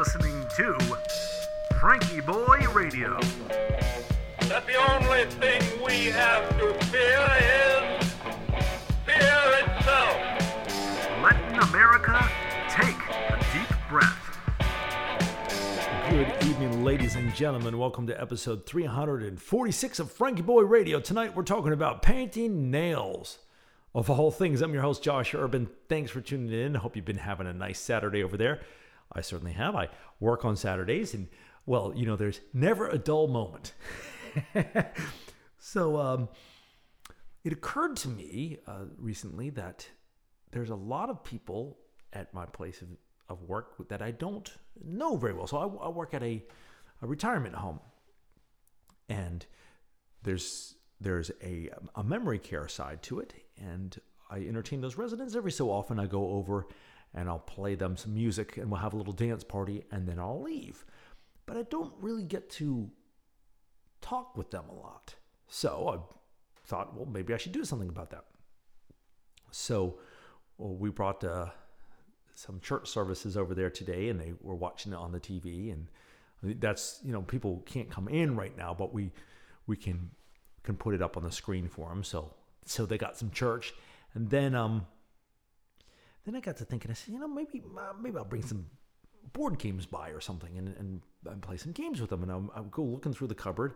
listening to FrankieBoi Radio. that the only thing we have to fear is fear itself. Letting America take a deep breath. Good evening, ladies and gentlemen. Welcome to episode 346 of FrankieBoi Radio. Tonight we're talking about painting nails. Of all things, I'm your host, Josh Urban. Thanks for tuning in. Hope you've been having a nice Saturday over there. I certainly have. I work on Saturdays, and well, you know, there's never a dull moment. so, um, it occurred to me uh, recently that there's a lot of people at my place of, of work that I don't know very well. So I, I work at a, a retirement home, and there's there's a a memory care side to it, and I entertain those residents every so often. I go over and I'll play them some music, and we'll have a little dance party, and then I'll leave. But I don't really get to talk with them a lot. So I thought, well, maybe I should do something about that. So well, we brought uh, some church services over there today, and they were watching it on the TV. And that's you know people can't come in right now, but we we can can put it up on the screen for them. So so they got some church, and then um then I got to thinking, I said, you know, maybe uh, maybe I'll bring some board games by or something, and and, and play some games with them. And I'll, go looking through the cupboard,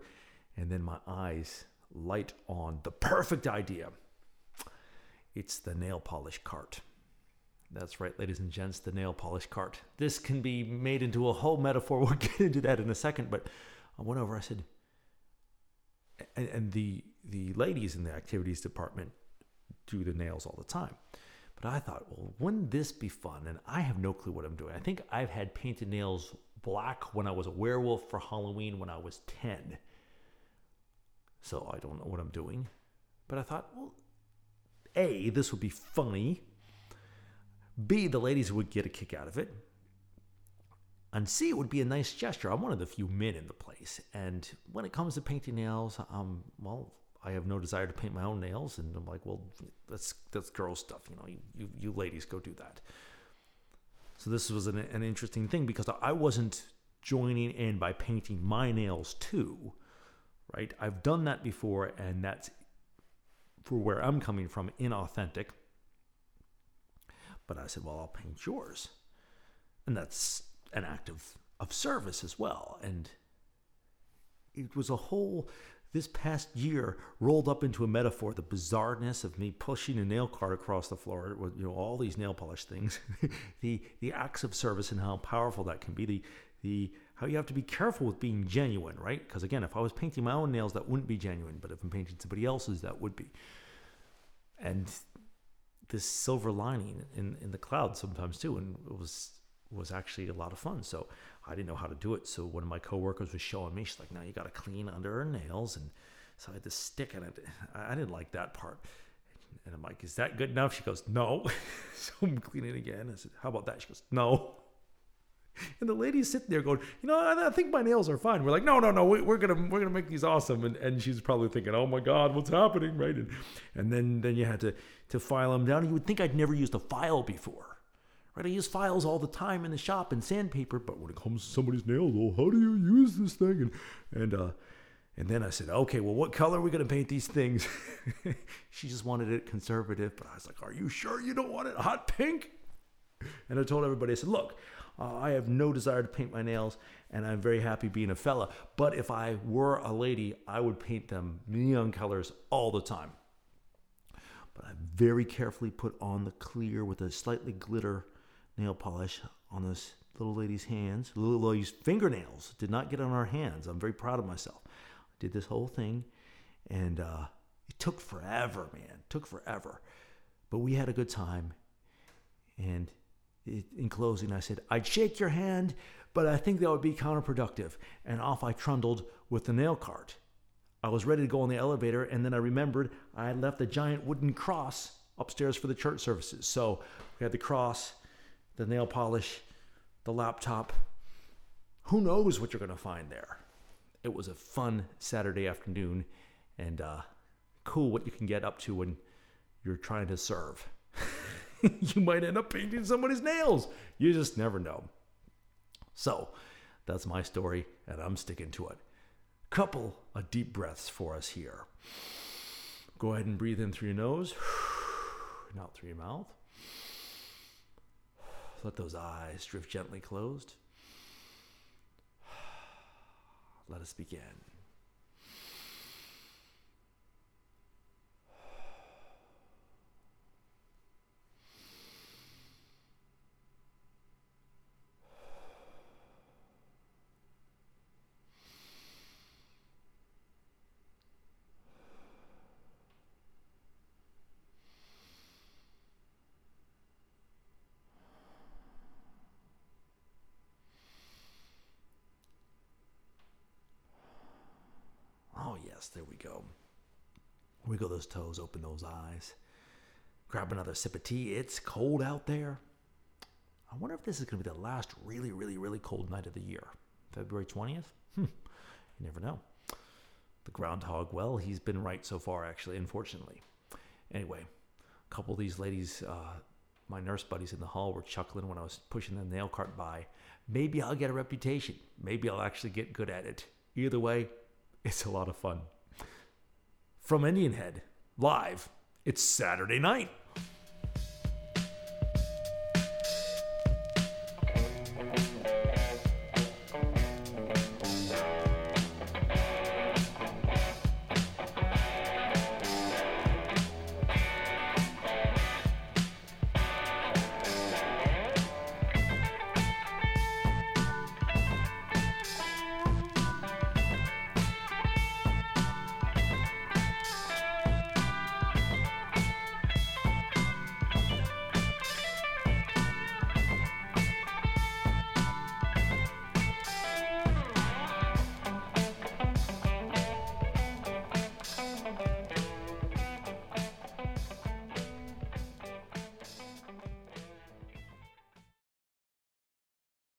and then my eyes light on the perfect idea. It's the nail polish cart. That's right, ladies and gents, the nail polish cart. This can be made into a whole metaphor. We'll get into that in a second. But I went over, I said, and, and the the ladies in the activities department do the nails all the time. But I thought, well, wouldn't this be fun? And I have no clue what I'm doing. I think I've had painted nails black when I was a werewolf for Halloween when I was 10. So I don't know what I'm doing. But I thought, well, A, this would be funny. B, the ladies would get a kick out of it. And C, it would be a nice gesture. I'm one of the few men in the place. And when it comes to painting nails, um, well, I have no desire to paint my own nails. And I'm like, well, that's, that's girl stuff. You know, you, you, you ladies go do that. So this was an, an interesting thing because I wasn't joining in by painting my nails too, right? I've done that before, and that's for where I'm coming from, inauthentic. But I said, well, I'll paint yours. And that's an act of, of service as well. And it was a whole, this past year rolled up into a metaphor, the bizarreness of me pushing a nail cart across the floor with, you know, all these nail polish things, the, the acts of service and how powerful that can be, the, the, how you have to be careful with being genuine, right? Because again, if I was painting my own nails, that wouldn't be genuine, but if I'm painting somebody else's, that would be. And this silver lining in, in the cloud sometimes too, and it was was actually a lot of fun. So I didn't know how to do it. So one of my coworkers was showing me. She's like, "Now you got to clean under her nails," and so I had this stick, and it, I didn't like that part. And I'm like, "Is that good enough?" She goes, "No." so I'm cleaning again. I said, "How about that?" She goes, "No." And the lady's sitting there going, you know, I, I think my nails are fine. We're like, no, no, no, we, we're gonna we're gonna make these awesome. And and she's probably thinking, oh my God, what's happening, right? And and then then you had to to file them down. You would think I'd never used a file before, right? I use files all the time in the shop and sandpaper, but when it comes to somebody's nails, well, how do you use this thing? And and uh, and then I said, okay, well, what color are we gonna paint these things? she just wanted it conservative, but I was like, are you sure you don't want it hot pink? And I told everybody, I said, look, uh, I have no desire to paint my nails, and I'm very happy being a fella. But if I were a lady, I would paint them neon colors all the time. But I very carefully put on the clear with a slightly glitter nail polish on this little lady's hands, little lady's fingernails. Did not get on her hands. I'm very proud of myself. I did this whole thing, and uh, it took forever, man. It took forever. But we had a good time, and in closing, I said, I'd shake your hand, but I think that would be counterproductive. And off I trundled with the nail cart. I was ready to go on the elevator, and then I remembered I had left a giant wooden cross upstairs for the church services. So we had the cross, the nail polish, the laptop. Who knows what you're going to find there? It was a fun Saturday afternoon, and uh, cool what you can get up to when you're trying to serve. you might end up painting somebody's nails. You just never know. So, that's my story, and I'm sticking to it. Couple of deep breaths for us here. Go ahead and breathe in through your nose, and out through your mouth. Let those eyes drift gently closed. Let us begin. Oh, yes, there we go. Wiggle those toes, open those eyes. Grab another sip of tea. It's cold out there. I wonder if this is going to be the last really, really, really cold night of the year. February 20th? Hmm. You never know. The groundhog, well, he's been right so far, actually, unfortunately. Anyway, a couple of these ladies, uh, my nurse buddies in the hall, were chuckling when I was pushing the nail cart by. Maybe I'll get a reputation. Maybe I'll actually get good at it. Either way, it's a lot of fun. From Indian Head, live, it's Saturday night.